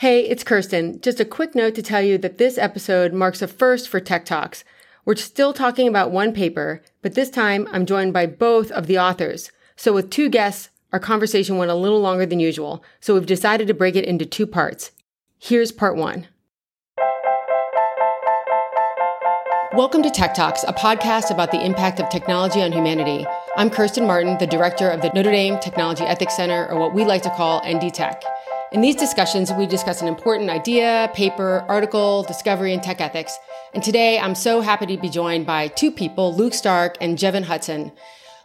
Hey, it's Kirsten. Just a quick note to tell you that this episode marks a first for TEC Talks. We're still talking about one paper, but this time I'm joined by both of the authors. So with two guests, our conversation went a little longer than usual, so we've decided to break it into two parts. Here's part one. Welcome to TEC Talks, a podcast about the impact of technology on humanity. I'm Kirsten Martin, the director of the Notre Dame Technology Ethics Center, or what we like to call ND TEC. In these discussions, we discuss an important idea, paper, article, discovery, and tech ethics. And today, I'm so happy to be joined by two people, Luke Stark and Jevan Hutson.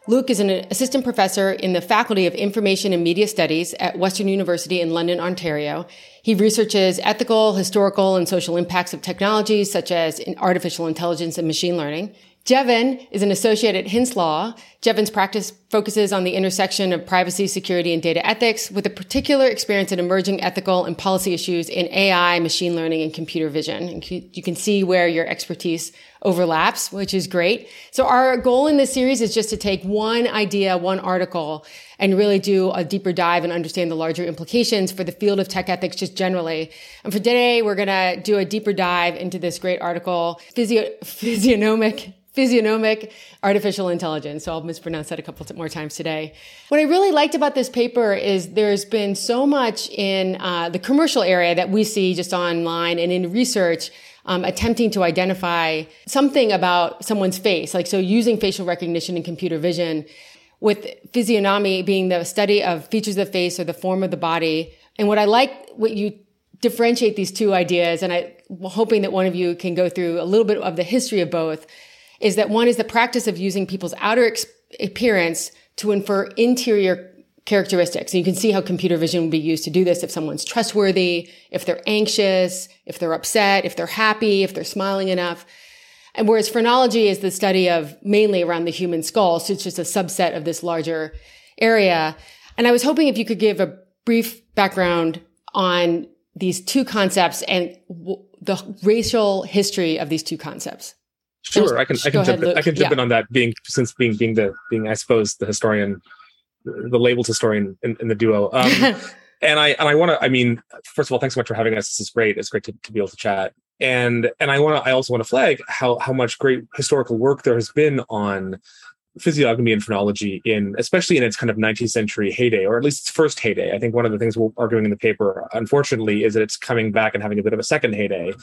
Luke is an assistant professor in the Faculty of Information and Media Studies at Western University in London, Ontario. He researches ethical, historical, and social impacts of technologies such as artificial intelligence and machine learning. Jevan is an associate at Hintze Law. Jevan's practice focuses on the intersection of privacy, security, and data ethics with a particular experience in emerging ethical and policy issues in AI, machine learning, and computer vision. And you can see where your expertise overlaps, which is great. So our goal in this series is just to take one idea, one article, and really do a deeper dive and understand the larger implications for the field of tech ethics just generally. And for today, we're going to do a deeper dive into this great article, physio- physiognomic physiognomic artificial intelligence. So I'll mispronounce that a couple more times today. What I really liked about this paper is there's been so much in uh, the commercial area that we see just online and in research um, attempting to identify something about someone's face, like so using facial recognition and computer vision, with physiognomy being the study of features of the face or the form of the body. And what I like, what you differentiate these two ideas, and I'm hoping that one of you can go through a little bit of the history of both is that one is the practice of using people's outer ex- appearance to infer interior characteristics. And you can see how computer vision would be used to do this if someone's trustworthy, if they're anxious, if they're upset, if they're happy, if they're smiling enough. And whereas phrenology is the study of mainly around the human skull, so it's just a subset of this larger area. And I was hoping if you could give a brief background on these two concepts and w- the racial history of these two concepts. Sure, I can I can jump ahead, in, I can jump yeah. in on that being since being being the being I suppose the historian, the labeled historian in, in the duo. Um, and I and I want to I mean first of all thanks so much for having us. This is great. It's great to, to be able to chat. And and I want to I also want to flag how how much great historical work there has been on physiognomy and phrenology in especially in its kind of 19th century heyday or at least its first heyday i think one of the things we're arguing in the paper unfortunately is that it's coming back and having a bit of a second heyday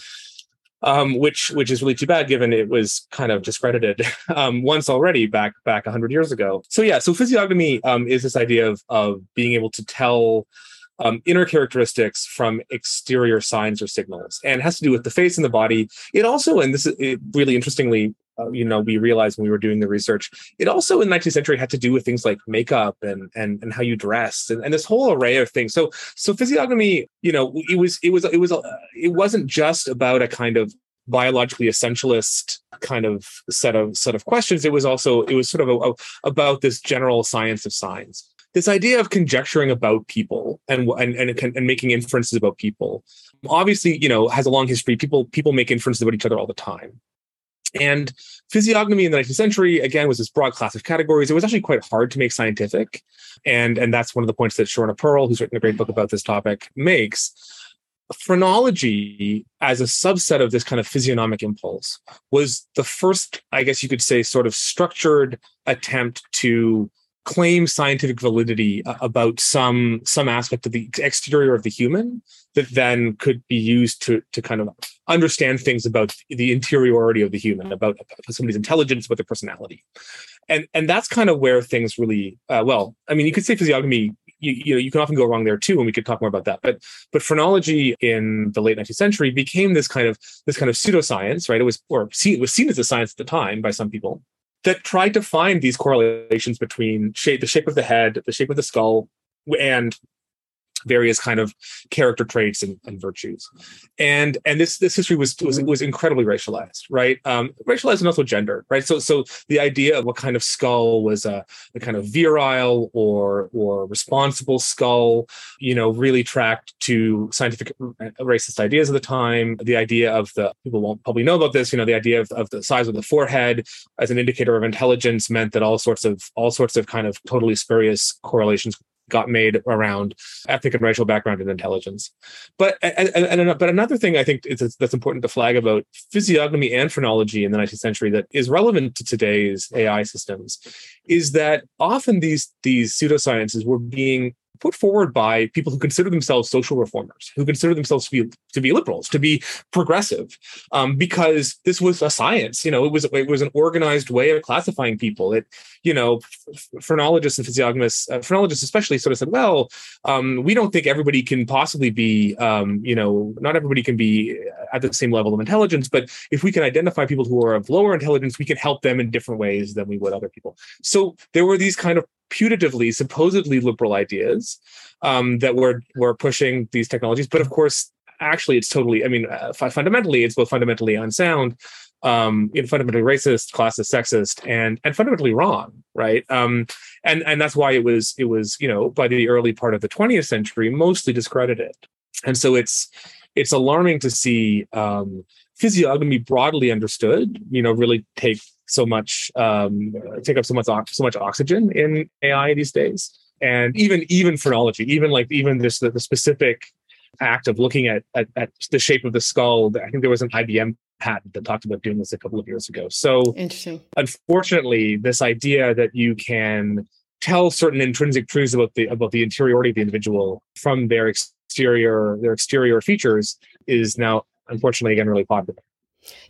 um, which which is really too bad given it was kind of discredited um, once already back back 100 years ago. So yeah, so physiognomy um, is this idea of of being able to tell um, inner characteristics from exterior signs or signals, and has to do with the face and the body. It also, and this is really interestingly, uh, you know, we realized when we were doing the research, it also in the 19th century had to do with things like makeup and and and how you dress and, and this whole array of things. So so physiognomy, you know, it was it was it was uh, it wasn't just about a kind of biologically essentialist kind of set of set of questions. It was also it was sort of a, a, about this general science of signs. This idea of conjecturing about people and and and, and making inferences about people obviously you know has a long history people people make inferences about each other all the time and physiognomy in the 19th century, again, was this broad class of categories. It was actually quite hard to make scientific. And, and that's one of the points that Sharona Pearl, who's written a great book about this topic, makes. Phrenology, as a subset of this kind of physiognomic impulse, was the first, I guess you could say, sort of structured attempt to claim scientific validity uh, about some some aspect of the exterior of the human that then could be used to to kind of understand things about the interiority of the human about, somebody's intelligence about their personality. And and that's kind of where things really uh, well i mean you could say physiognomy you, you know you can often go wrong there too and we could talk more about that. But but phrenology in the late 19th century became this kind of this kind of pseudoscience right? It was or seen, it was seen as a science at the time by some people that tried to find these correlations between shape, the shape of the head, the shape of the skull, and various kind of character traits and, and, virtues. And and this this history was was was incredibly racialized right? Um racialized and also gender, right? So so the idea of what kind of skull was a, a kind of virile or or responsible skull you know really tracked to scientific racist ideas of the time. The idea of the people won't probably know about this you know the idea of, of the size of the forehead as an indicator of intelligence meant that all sorts of all sorts of kind of totally spurious correlations got made around ethnic and racial background and intelligence. But and, and, but another thing I think is, that's important to flag about physiognomy and phrenology in the 19th century that is relevant to today's AI systems is that often these these pseudosciences were being put forward by people who consider themselves social reformers, who consider themselves to be to be liberals, to be progressive, um, because this was a science. You know, it was it was an organized way of classifying people. It, you know, phrenologists and physiognomists, uh, phrenologists especially, sort of said, well, um, we don't think everybody can possibly be, um, you know, not everybody can be at the same level of intelligence, but if we can identify people who are of lower intelligence, we can help them in different ways than we would other people. So there were these kind of putatively, supposedly liberal ideas um, that were were pushing these technologies. But of course, actually, it's totally. I mean, uh, fundamentally, it's both fundamentally unsound, um, fundamentally racist, classist, sexist, and and fundamentally wrong, right? Um, and and that's why it was it was you know by the early part of the 20th century mostly discredited, and so it's it's alarming to see um, physiognomy broadly understood, you know, really take so much um, take up so much so much oxygen in AI these days, and even even phrenology, even like even this the, the specific act of looking at, at, at the shape of the skull. I think there was an IBM patent that talked about doing this a couple of years ago. So interesting. Unfortunately, this idea that you can tell certain intrinsic truths about the about the interiority of the individual from their exterior their exterior features is now unfortunately again really popular.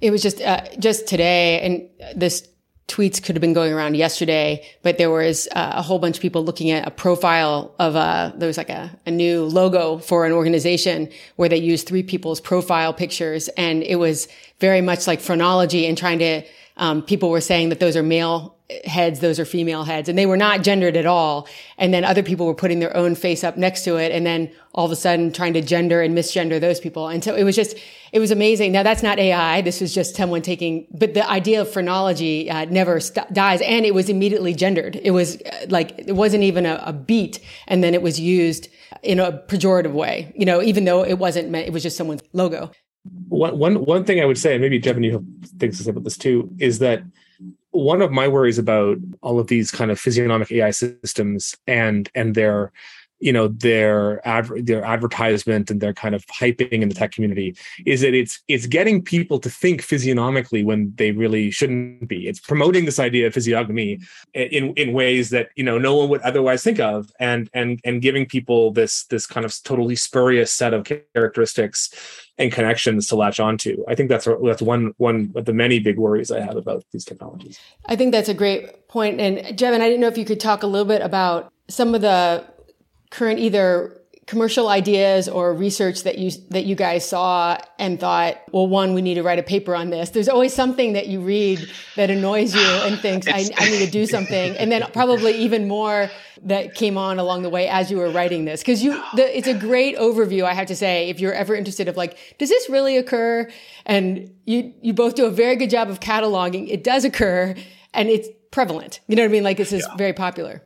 It was just uh, just today, and this tweets could have been going around yesterday, but there was uh, a whole bunch of people looking at a profile of a, uh, there was like a, a new logo for an organization where they used three people's profile pictures. And it was very much like phrenology and trying to, um, people were saying that those are male heads, those are female heads, and they were not gendered at all. And then other people were putting their own face up next to it, and then all of a sudden trying to gender and misgender those people. And so it was just, it was amazing. Now that's not AI. This was just someone taking, but the idea of phrenology uh, never st- dies, and it was immediately gendered. It was uh, like it wasn't even a, a beat, and then it was used in a pejorative way. You know, even though it wasn't meant, it was just someone's logo. One, one, one thing I would say, and maybe Jeff and you have things to say about this too, is that one of my worries about all of these kind of physiognomic AI systems and and their you know their their advertisement and their kind of hyping in the tech community is that it's it's getting people to think physiognomically when they really shouldn't be it's promoting this idea of physiognomy in in ways that you know no one would otherwise think of and and and giving people this this kind of totally spurious set of characteristics and connections to latch onto. I think that's that's one one of the many big worries I have about these technologies. I think that's a great point. And Jevan, I didn't know if you could talk a little bit about some of the current either commercial ideas or research that you that you guys saw and thought, well, one, we need to write a paper on this. There's always something that you read that annoys you and thinks I, I, need to do something, and then probably even more that came on along the way as you were writing this because you the, it's a great overview. I have to say, if you're ever interested of like, does this really occur? And you you both do a very good job of cataloging. It does occur, and it's prevalent. You know what I mean? Like this is yeah. very popular.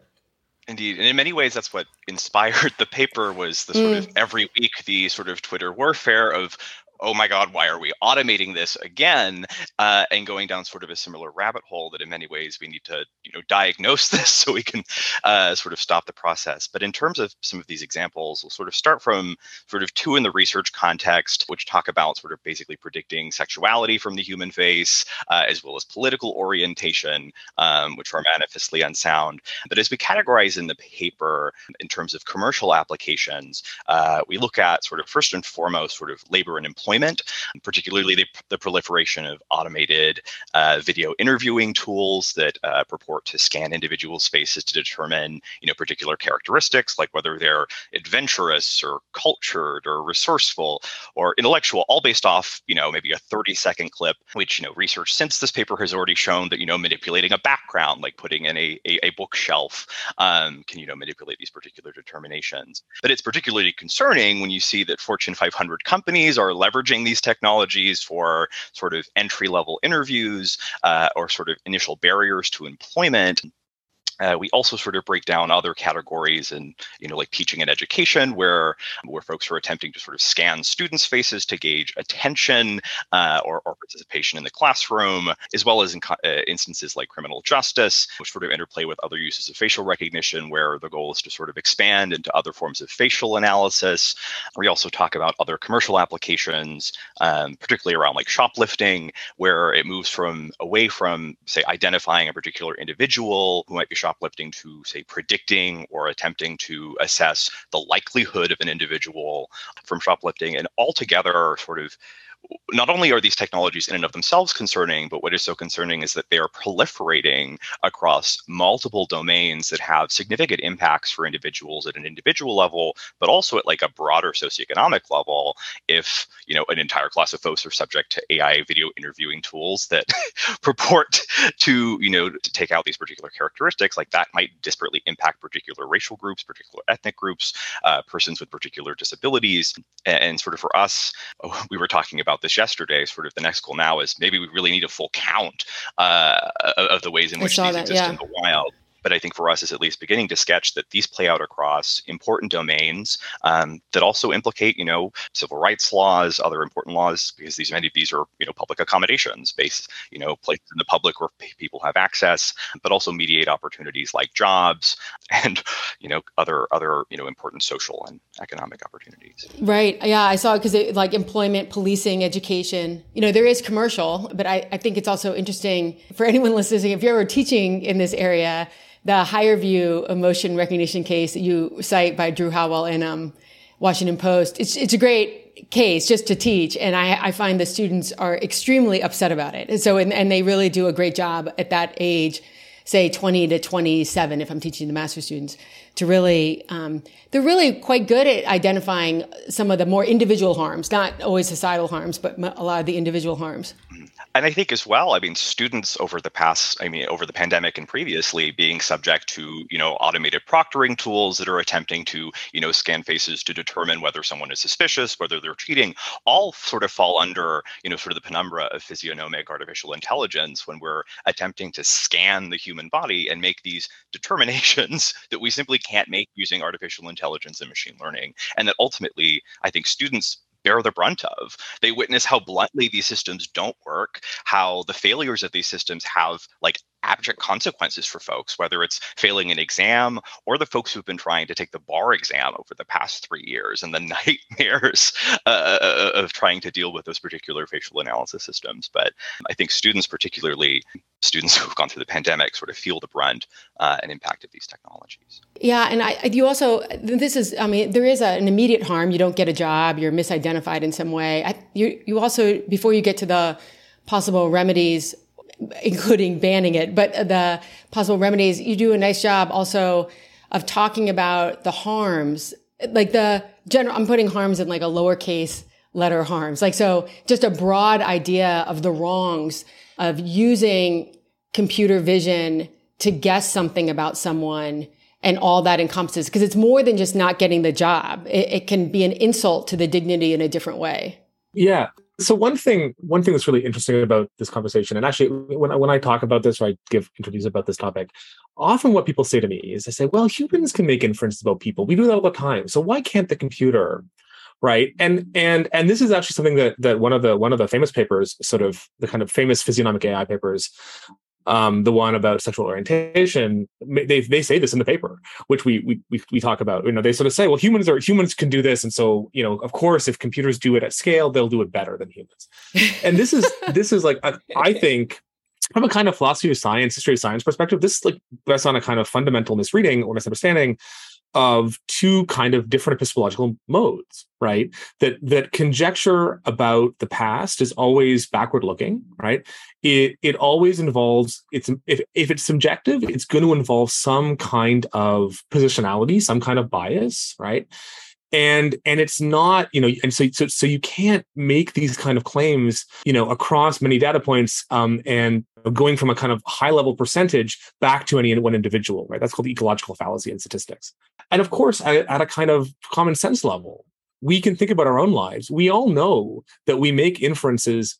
Indeed, and in many ways, that's what inspired the paper. Was the sort mm. of every week the sort of Twitter warfare of oh my god why are we automating this again? Uh, and going down sort of a similar rabbit hole that in many ways we need to you know diagnose this so we can uh, sort of stop the process. But in terms of some of these examples we'll sort of start from sort of two in the research context which talk about sort of basically predicting sexuality from the human face uh, as well as political orientation um, which are manifestly unsound. But as we categorize in the paper in terms of commercial applications uh, we look at sort of first and foremost sort of labor and employment employment, particularly the, the proliferation of automated uh, video interviewing tools that uh, purport to scan individuals' faces to determine, you know, particular characteristics like whether they're adventurous or cultured or resourceful or intellectual, all based off, you know, maybe a 30 second clip, which, you know, research since this paper has already shown that, you know, manipulating a background, like putting in a, a, a bookshelf, um, can, you know, manipulate these particular determinations. But it's particularly concerning when you see that Fortune 500 companies are leveraging leveraging these technologies for sort of entry level interviews uh, or sort of initial barriers to employment Uh, we also sort of break down other categories and you know like teaching and education where where folks are attempting to sort of scan students faces to gauge attention uh, or, or, participation in the classroom as well as in uh, instances like criminal justice which sort of interplay with other uses of facial recognition where the goal is to sort of expand into other forms of facial analysis. We also talk about other commercial applications um, particularly around like shoplifting where it moves from away from say identifying a particular individual who might be shoplifting to, say, predicting or attempting to assess the likelihood of an individual from shoplifting, and altogether sort of not only are these technologies in and of themselves concerning, but what is so concerning is that they are proliferating across multiple domains that have significant impacts for individuals at an individual level, but also at like a broader socioeconomic level. If you know an entire class of folks are subject to AI video interviewing tools that purport to you know to take out these particular characteristics, like that might disparately impact particular racial groups, particular ethnic groups, uh, persons with particular disabilities, and, and sort of for us, we were talking about this yesterday. Sort of the next goal now is maybe we really need a full count uh, of the ways in which these that, exist yeah. in the wild but I think for us is at least beginning to sketch that these play out across important domains um, that also implicate, you know, civil rights laws, other important laws, because these many of these are, you know, public accommodations based, you know, places in the public where people have access, but also mediate opportunities like jobs and, you know, other other you know important social and economic opportunities. Right. Yeah, I saw it because like employment, policing, education. You know, there is commercial, but I, I think it's also interesting for anyone listening. If you're ever teaching in this area the HireVue emotion recognition case that you cite by Drew Harwell in um, Washington Post. It's it's a great case just to teach, and I, I find the students are extremely upset about it. And so, and, and they really do a great job at that age, say 20 to 27, if I'm teaching the master students, to really, um, they're really quite good at identifying some of the more individual harms, not always societal harms, but a lot of the individual harms and I think as well, I mean, students over the past, I mean, over the pandemic and previously being subject to, you know, automated proctoring tools that are attempting to, you know, scan faces to determine whether someone is suspicious, whether they're cheating, all sort of fall under, you know, sort of the penumbra of physiognomic artificial intelligence when we're attempting to scan the human body and make these determinations that we simply can't make using artificial intelligence and machine learning. And that ultimately, I think students bear the brunt of. They witness how bluntly these systems don't work, how the failures of these systems have like abject consequences for folks, whether it's failing an exam or the folks who've been trying to take the bar exam over the past three years and the nightmares uh, uh, of trying to deal with those particular facial analysis systems. But I think students, particularly students who've gone through the pandemic, sort of feel the brunt uh, and impact of these technologies. Yeah, and I, you also this is I mean there is a, an immediate harm. You don't get a job. You're misidentified in some way. I, you you also before you get to the possible remedies including banning it, but the possible remedies, you do a nice job also of talking about the harms, like the general, I'm putting harms in like a lowercase letter harms. Like, so just a broad idea of the wrongs of using computer vision to guess something about someone and all that encompasses. Cause it's more than just not getting the job. It, it can be an insult to the dignity in a different way. Yeah. So one thing, one thing that's really interesting about this conversation, and actually, when I, when I talk about this or I give interviews about this topic, often what people say to me is they say, "Well, humans can make inferences about people. We do that all the time. So why can't the computer?" Right. And and and this is actually something that that one of the one of the famous papers, sort of the kind of famous physiognomic AI papers, um, the one about sexual orientation, they they say this in the paper, which we, we we we talk about. You know, they sort of say, well, humans are humans can do this, and so you know, of course, if computers do it at scale, they'll do it better than humans. and this is this is like I, I think from a kind of philosophy of science, history of science perspective, this like rests on a kind of fundamental misreading or misunderstanding of two kind of different epistemological modes right? That that conjecture about the past is always backward looking right? It it always involves it's if, if it's subjective it's going to involve some kind of positionality some kind of bias right? And and it's not you know and so so, so you can't make these kind of claims you know across many data points um, and going from a kind of high level percentage back to any one individual right? That's called ecological fallacy in statistics. And of course at a kind of common sense level we can think about our own lives. We all know that we make inferences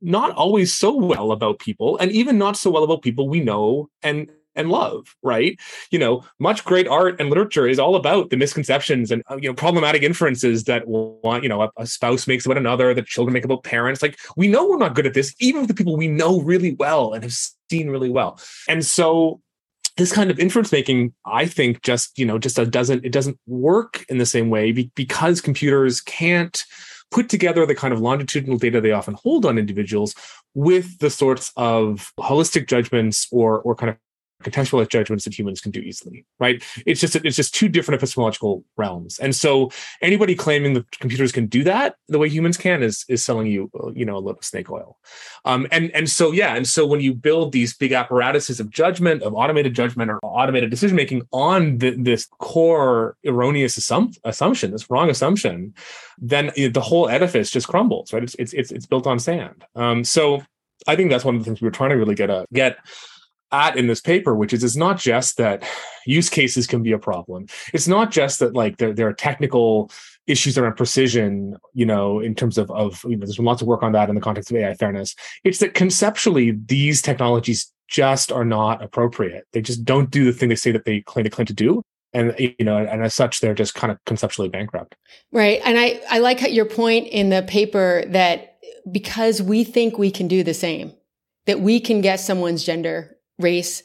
not always so well about people and even not so well about people we know and and love, right? You know, much great art and literature is all about the misconceptions and uh, you know problematic inferences that want you know a, a, spouse makes about another, that children make about parents. Like we know we're not good at this, even with the people we know really well and have seen really well. And so this kind of inference making i think just you know just doesn't it doesn't work in the same way because computers can't put together the kind of longitudinal data they often hold on individuals with the sorts of holistic judgments or or kind of contextualized judgments that humans can do easily right? It's just it's just two different epistemological realms. And so anybody claiming that computers can do that the way humans can is is selling you you know a little snake oil. Um and and so yeah and so when you build these big apparatuses of judgment of automated judgment or automated decision making on the, this core erroneous assump- assumption this wrong assumption then the whole edifice just crumbles right? It's it's it's, it's built on sand. Um so I think that's one of the things we were trying to really get a get at in this paper, which is it's not just that use cases can be a problem. It's not just that like there, there are technical issues around precision, you know, in terms of, of you know, there's been lots of work on that in the context of AI fairness. It's that conceptually these technologies just are not appropriate. They just don't do the thing they say that they claim to claim to do. And you know, and as such, they're just kind of conceptually bankrupt. Right. And I, I like your point in the paper that because we think we can do the same, that we can guess someone's gender race.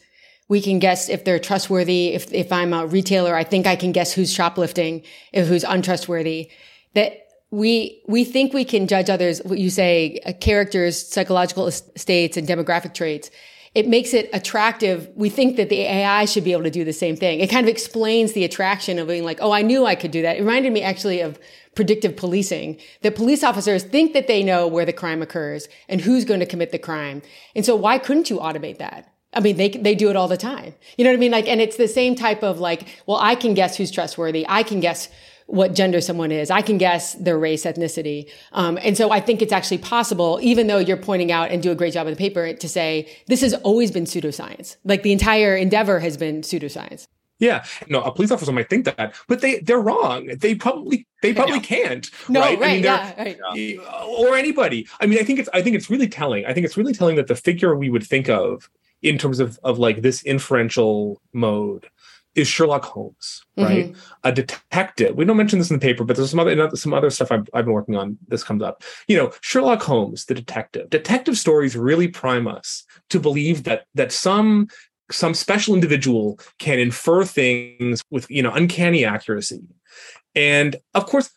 We can guess if they're trustworthy. If, if I'm a retailer, I think I can guess who's shoplifting, if who's untrustworthy. That we, we think we can judge others, what you say, uh, characters, psychological states and demographic traits. It makes it attractive. We think that the AI should be able to do the same thing. It kind of explains the attraction of being like, oh, I knew I could do that. It reminded me actually of predictive policing that police officers think that they know where the crime occurs and who's going to commit the crime. And so why couldn't you automate that? I mean, they, they do it all the time. You know what I mean? Like, and it's the same type of like, well, I can guess who's trustworthy. I can guess what gender someone is. I can guess their race, ethnicity. Um, and so I think it's actually possible, even though you're pointing out and do a great job in the paper to say this has always been pseudoscience. Like the entire endeavor has been pseudoscience. Yeah, no, a police officer might think that, but they they're wrong. They probably they probably can't. No, right? right I mean, yeah, right. Or anybody. I mean, I think it's I think it's really telling. I think it's really telling that the figure we would think of in terms of of like this inferential mode is Sherlock Holmes, right? Mm-hmm. A detective. We don't mention this in the paper, but there's some other some other stuff I've, I've been working on. This comes up. You know, Sherlock Holmes, the detective. Detective stories really prime us to believe that that some some special individual can infer things with you know uncanny accuracy, and of course,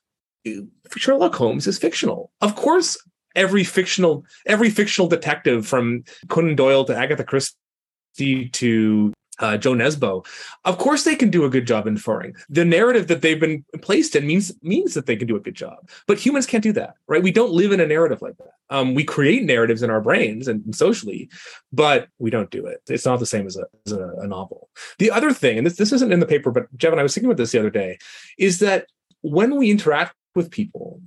Sherlock Holmes is fictional. Of course, every fictional every fictional detective from Conan Doyle to Agatha Christie to uh, Jo Nesbø, of course they can do a good job inferring. The narrative that they've been placed in means means that they can do a good job. But humans can't do that, right? We don't live in a narrative like that. Um, we create narratives in our brains and, and, socially, but we don't do it. It's not the same as a, as a, a novel. The other thing, and this this isn't in the paper, but Jeff and I was thinking about this the other day, is that when we interact with people,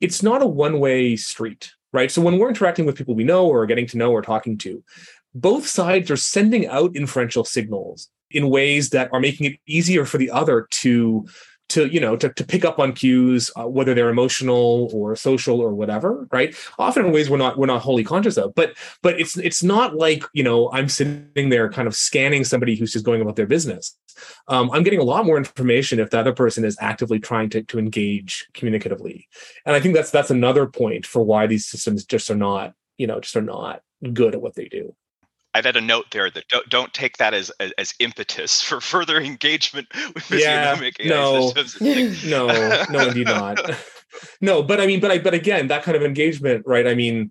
it's not a one way street, right? So when we're interacting with people we know or getting to know or talking to, both sides are sending out inferential signals in ways that are making it easier for the other to to you know to, to pick up on cues uh, whether they're emotional or social or whatever right? Often in ways we're not we're not wholly conscious of but but it's it's not like you know i'm sitting there kind of scanning somebody who's just going about their business. Um, i'm getting a lot more information if the other person is actively trying to, to engage communicatively. And i think that's that's another point for why these systems just are not you know just are not good at what they do I've had a note there that don't, don't take that as, as, as impetus for further engagement with yeah, no, no, no, indeed not. no, but I mean, but I, but again, that kind of engagement, right? I mean,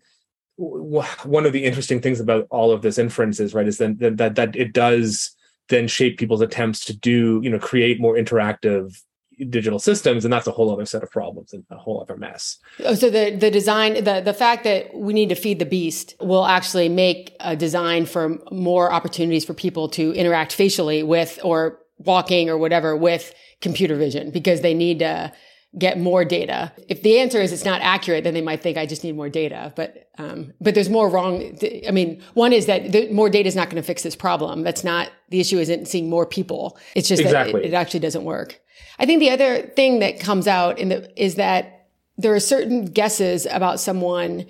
w- one of the interesting things about all of this inference is, right, is that, that that it does then shape people's attempts to do, you know, create more interactive digital systems and that's a whole other set of problems and a whole other mess oh, so the the design the the fact that we need to feed the beast will actually make a design for more opportunities for people to interact facially with or walking or whatever with computer vision because they need to get more data. If the answer is it's not accurate, then they might think I just need more data. But um, but there's more wrong. I mean, one is that the, more data is not going to fix this problem. That's not the issue. Isn't seeing more people. It's just exactly. that it, it actually doesn't work. I think the other thing that comes out in the, is that there are certain guesses about someone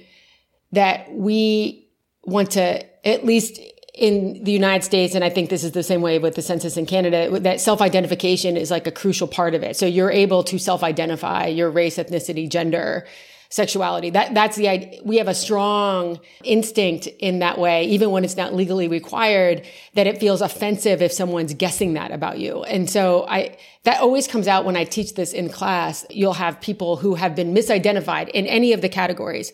that we want to at least in the United States, and I think this is the same way with the census in Canada, that self identification is like a crucial part of it. So you're able to self identify your race, ethnicity, gender, sexuality. That that's the idea. We have a strong instinct in that way, even when it's not legally required, that it feels offensive if someone's guessing that about you. And so I that always comes out when I teach this in class. You'll have people who have been misidentified in any of the categories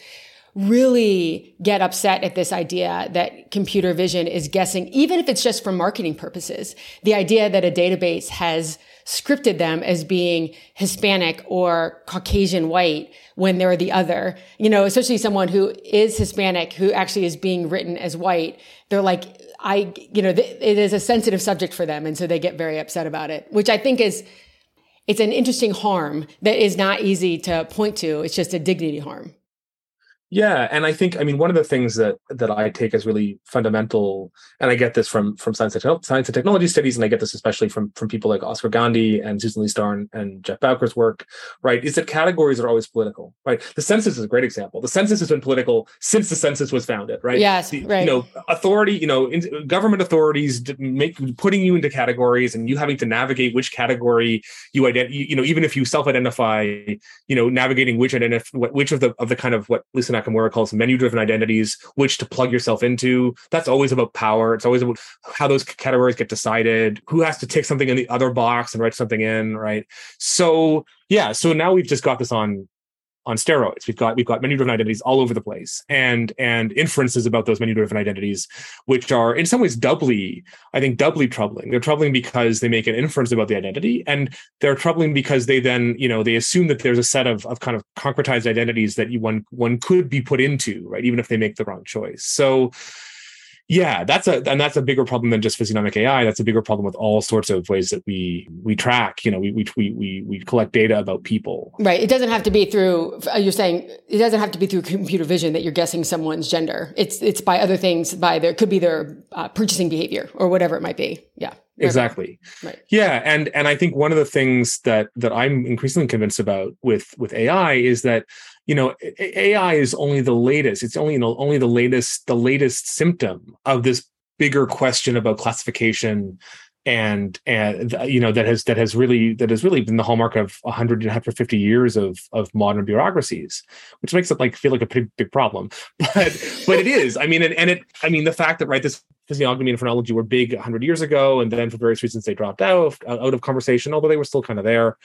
really get upset at this idea that computer vision is guessing, even if it's just for marketing purposes. The idea that a database has scripted them as being Hispanic or Caucasian white when they're the other. You know, especially someone who is Hispanic who actually is being written as white. They're like, I, you know, th- it is a sensitive subject for them. And so they get very upset about it, which I think is, it's an interesting harm that is not easy to point to. It's just a dignity harm. Yeah, and I think I mean one of the things that that I take as really fundamental, and I get this from from science and, science and technology studies, and I get this especially from from people like Oscar Gandy and Susan Leigh Star and, Jeff Bowker's work, right? Is that categories are always political, right? The census is a great example. The census has been political since the census was founded, right? Yes, the, right. You know, authority, you know, in, government authorities make putting you into categories, and you having to navigate which category you identify. You know, even if you self-identify, you know, navigating which identify which of the of the kind of what Lisa Nakamura calls menu driven identities, which to plug yourself into. That's always about power. It's always about how those categories get decided, who has to tick something in the other box and write something in, right? So yeah, so now we've just got this on on steroids. We've got we've got menu driven identities all over the place, and and inferences about those menu driven identities, which are in some ways doubly, I think, doubly troubling. They're troubling because they make an inference about the identity, and they're troubling because they then you know they assume that there's a set of of kind of concretized identities that you one one could be put into, right, even if they make the wrong choice. So yeah that's a and that's a bigger problem than just physiognomic ai that's a bigger problem with all sorts of ways that we we track you know we we we we collect data about people. Right it doesn't have to be through uh, you're saying it doesn't have to be through computer vision that you're guessing someone's gender. It's it's by other things by their could be their uh, purchasing behavior or whatever it might be. Yeah. Exactly. Right. Yeah and and i think one of the things that that i'm increasingly convinced about with with ai is that you know ai is only the latest it's only you know only the latest the latest symptom of this bigger question about classification and and you know that has that has really that has really been the hallmark of 100 150 years of of modern bureaucracies which makes it like feel like a pretty big problem. But but it is. I mean and, and it i mean the fact that right this physiognomy and phrenology were big 100 years ago and then for various reasons they dropped out out of conversation although they were still kind of there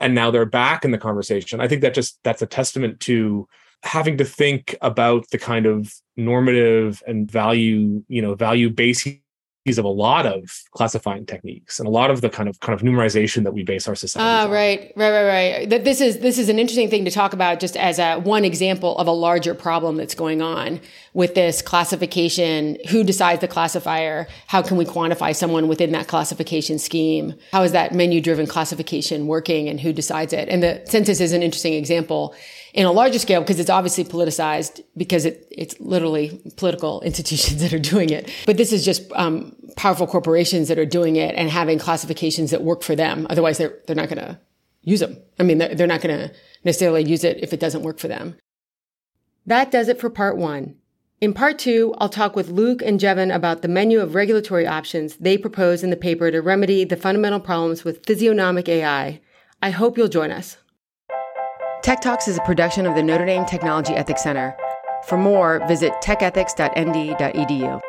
and now they're back in the conversation. I think that just that's a testament to having to think about the kind of normative and value you know value bases of a lot of classifying techniques and a lot of the kind of kind of numerization that we base our society. Ah, uh, right, right, right, right. That this is this is an interesting thing to talk about, just as a one example of a larger problem that's going on with this classification. Who decides the classifier? How can we quantify someone within that classification scheme? How is that menu-driven classification working, and who decides it? And the census is an interesting example in a larger scale because it's obviously politicized because it, it's literally political institutions that are doing it. But this is just um, powerful corporations that are doing it and having classifications that work for them. Otherwise, they're they're not going to use them. I mean, they're, they're not going to necessarily use it if it doesn't work for them. That does it for part one. In part two, I'll talk with Luke and Jevan about the menu of regulatory options they propose in the paper to remedy the fundamental problems with physiognomic AI. I hope you'll join us. TEC Talks is a production of the Notre Dame Technology Ethics Center. For more, visit techethics.nd.edu.